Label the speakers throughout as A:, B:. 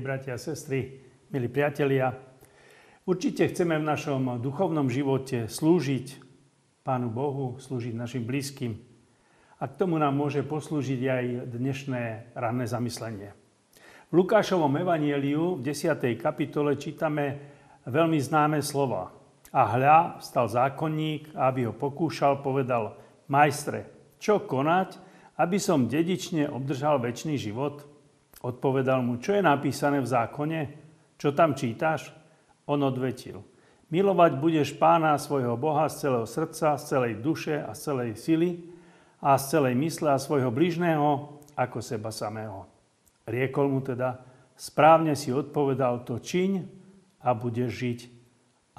A: milí bratia a sestry, milí priatelia. Určite chceme v našom duchovnom živote slúžiť Pánu Bohu, slúžiť našim blízkym. A k tomu nám môže poslúžiť aj dnešné ranné zamyslenie. V Lukášovom evanieliu v 10. kapitole čítame veľmi známe slova. A hľa, stal zákonník aby ho pokúšal, povedal, majstre, čo konať, aby som dedične obdržal väčší život? Odpovedal mu, čo je napísané v zákone? Čo tam čítaš? On odvetil, milovať budeš pána svojho Boha z celého srdca, z celej duše a z celej sily a z celej mysle a svojho bližného ako seba samého. Riekol mu teda, správne si odpovedal to čiň a budeš žiť.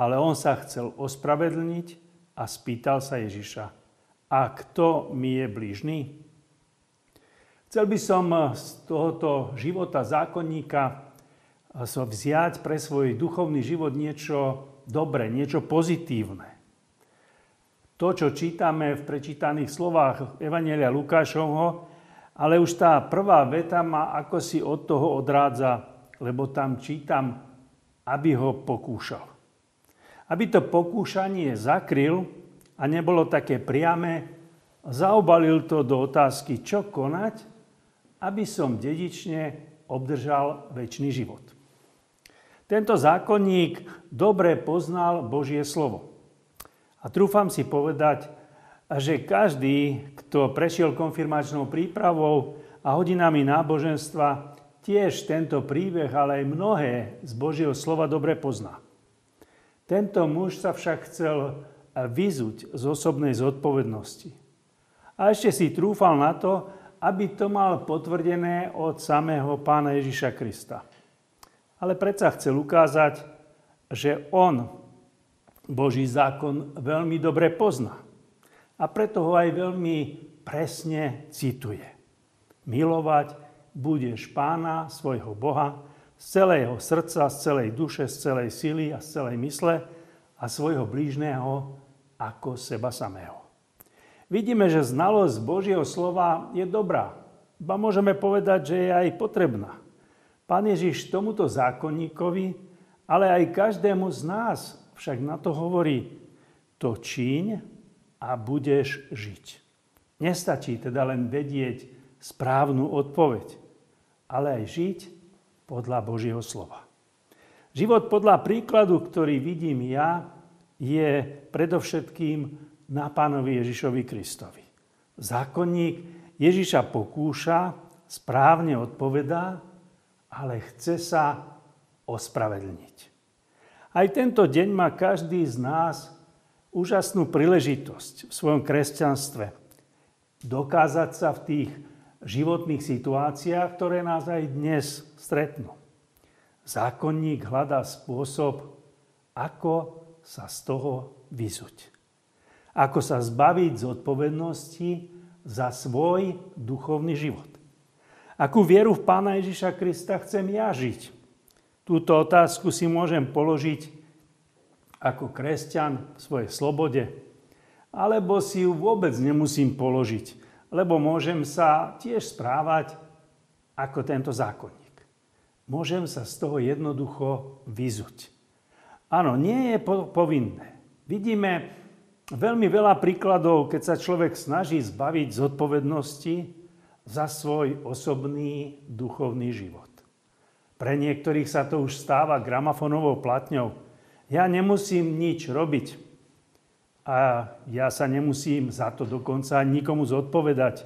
A: Ale on sa chcel ospravedlniť a spýtal sa Ježiša, a kto mi je blížny? Chcel by som eh, z tohoto života zákonníka eh, vziať pre svoj duchovný život niečo dobré, niečo pozitívne. To, čo čítame v prečítaných slovách Evanelia Lukášovho, ale už tá prvá veta ma ako si od toho odrádza, lebo tam čítam, aby ho pokúšal. Aby to pokúšanie zakryl a nebolo také priame, zaobalil to do otázky, čo konať, aby som dedične obdržal väčší život. Tento zákonník dobre poznal Božie slovo. A trúfam si povedať, že každý, kto prešiel konfirmačnou prípravou a hodinami náboženstva, tiež tento príbeh, ale aj mnohé z Božieho slova dobre pozná. Tento muž sa však chcel vyzuť z osobnej zodpovednosti. A ešte si trúfal na to, aby to mal potvrdené od samého pána Ježiša Krista. Ale predsa chcel ukázať, že on Boží zákon veľmi dobre pozná. A preto ho aj veľmi presne cituje. Milovať budeš pána, svojho Boha, z celého srdca, z celej duše, z celej sily a z celej mysle a svojho blížneho ako seba samého vidíme, že znalosť Božieho slova je dobrá. Ba môžeme povedať, že je aj potrebná. Pán Ježiš tomuto zákonníkovi, ale aj každému z nás však na to hovorí, to čiň a budeš žiť. Nestačí teda len vedieť správnu odpoveď, ale aj žiť podľa Božieho slova. Život podľa príkladu, ktorý vidím ja, je predovšetkým na pánovi Ježišovi Kristovi. Zákonník Ježiša pokúša, správne odpovedá, ale chce sa ospravedlniť. Aj tento deň má každý z nás úžasnú príležitosť v svojom kresťanstve dokázať sa v tých životných situáciách, ktoré nás aj dnes stretnú. Zákonník hľadá spôsob, ako sa z toho vyzuť. Ako sa zbaviť zodpovednosti za svoj duchovný život. Akú vieru v Pána Ježiša Krista chcem ja žiť? Túto otázku si môžem položiť ako kresťan v svojej slobode, alebo si ju vôbec nemusím položiť, lebo môžem sa tiež správať ako tento zákonník. Môžem sa z toho jednoducho vyzuť. Áno, nie je povinné. Vidíme veľmi veľa príkladov, keď sa človek snaží zbaviť zodpovednosti za svoj osobný duchovný život. Pre niektorých sa to už stáva gramofonovou platňou. Ja nemusím nič robiť. A ja sa nemusím za to dokonca nikomu zodpovedať.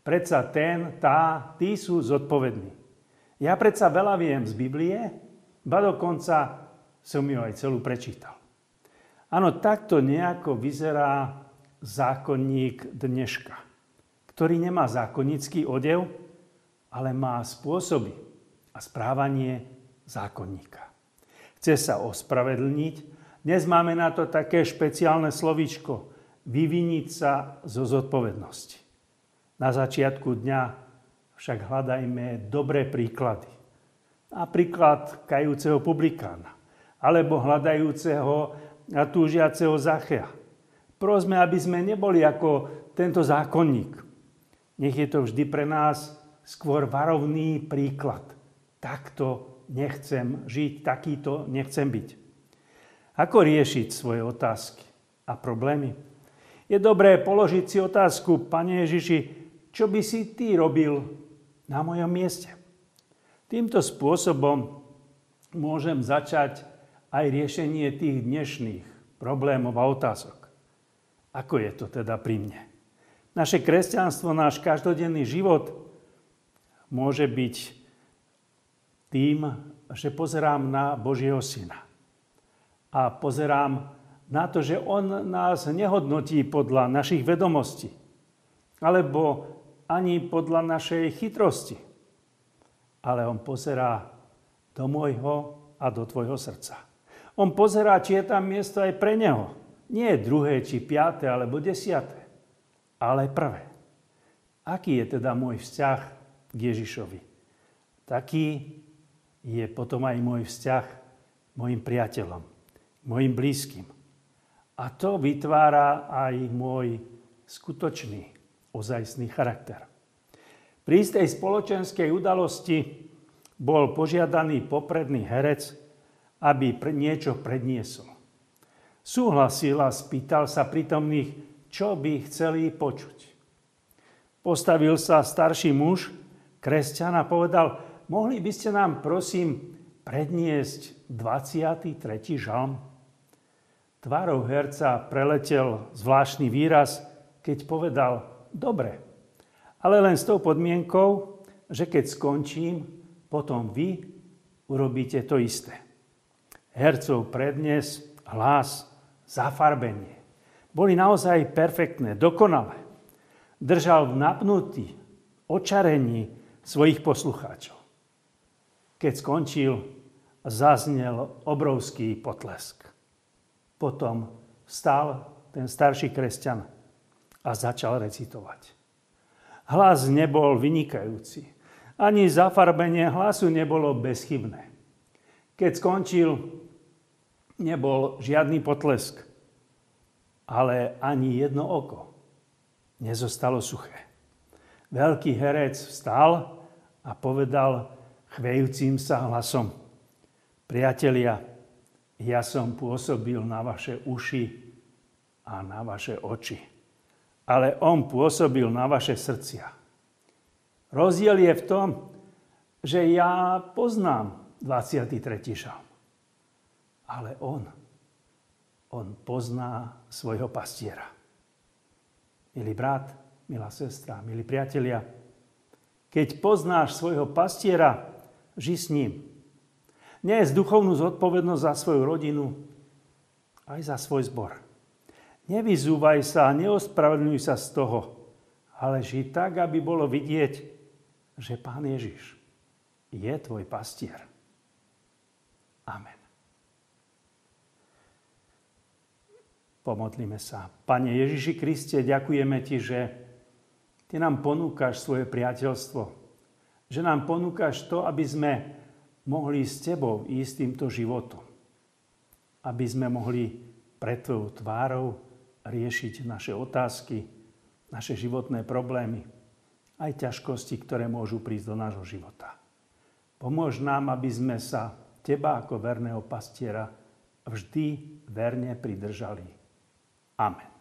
A: Predsa ten, tá, tí sú zodpovední. Ja predsa veľa viem z Biblie, ba dokonca som ju aj celú prečítal. Áno, takto nejako vyzerá zákonník dneška, ktorý nemá zákonnícky odev, ale má spôsoby a správanie zákonníka. Chce sa ospravedlniť. Dnes máme na to také špeciálne slovíčko vyviniť sa zo zodpovednosti. Na začiatku dňa však hľadajme dobré príklady. Napríklad kajúceho publikána, alebo hľadajúceho a túžiaceho Zachea. Prosme, aby sme neboli ako tento zákonník. Nech je to vždy pre nás skôr varovný príklad, takto nechcem žiť, takýto nechcem byť. Ako riešiť svoje otázky a problémy? Je dobré položiť si otázku, Pane Ježiši, čo by si Ty robil na mojom mieste? Týmto spôsobom môžem začať aj riešenie tých dnešných problémov a otázok. Ako je to teda pri mne? Naše kresťanstvo, náš každodenný život môže byť tým, že pozerám na Božieho Syna. A pozerám na to, že On nás nehodnotí podľa našich vedomostí, alebo ani podľa našej chytrosti, ale On pozerá do môjho a do tvojho srdca. On pozerá, či je tam miesto aj pre neho. Nie druhé, či piaté, alebo desiaté, ale prvé. Aký je teda môj vzťah k Ježišovi? Taký je potom aj môj vzťah mojim priateľom, mojim blízkym. A to vytvára aj môj skutočný, ozajstný charakter. Pri istej spoločenskej udalosti bol požiadaný popredný herec, aby niečo predniesol. Súhlasil a spýtal sa prítomných, čo by chceli počuť. Postavil sa starší muž, kresťan a povedal, mohli by ste nám prosím predniesť 23. žalm? Tvárou herca preletel zvláštny výraz, keď povedal, dobre, ale len s tou podmienkou, že keď skončím, potom vy urobíte to isté. Hercov prednes, hlas, zafarbenie. Boli naozaj perfektné, dokonalé. Držal v napnutí, očarení svojich poslucháčov. Keď skončil, zaznel obrovský potlesk. Potom vstal ten starší kresťan a začal recitovať. Hlas nebol vynikajúci ani zafarbenie hlasu nebolo bezchybné. Keď skončil, nebol žiadny potlesk, ale ani jedno oko nezostalo suché. Veľký herec vstal a povedal chvejúcim sa hlasom. Priatelia, ja som pôsobil na vaše uši a na vaše oči. Ale on pôsobil na vaše srdcia. Rozdiel je v tom, že ja poznám 23. žalm. Ale on, on pozná svojho pastiera. Milý brat, milá sestra, milí priatelia, keď poznáš svojho pastiera, ži s ním. z duchovnú zodpovednosť za svoju rodinu, aj za svoj zbor. Nevyzúvaj sa neospravedlňuj sa z toho, ale ži tak, aby bolo vidieť, že Pán Ježiš je tvoj pastier. Amen. Pomodlíme sa. Pane Ježiši Kriste, ďakujeme Ti, že Ty nám ponúkaš svoje priateľstvo. Že nám ponúkaš to, aby sme mohli s Tebou ísť týmto životom. Aby sme mohli pred Tvojou tvárou riešiť naše otázky, naše životné problémy aj ťažkosti, ktoré môžu prísť do nášho života. Pomôž nám, aby sme sa Teba ako verného pastiera vždy verne pridržali. Amen.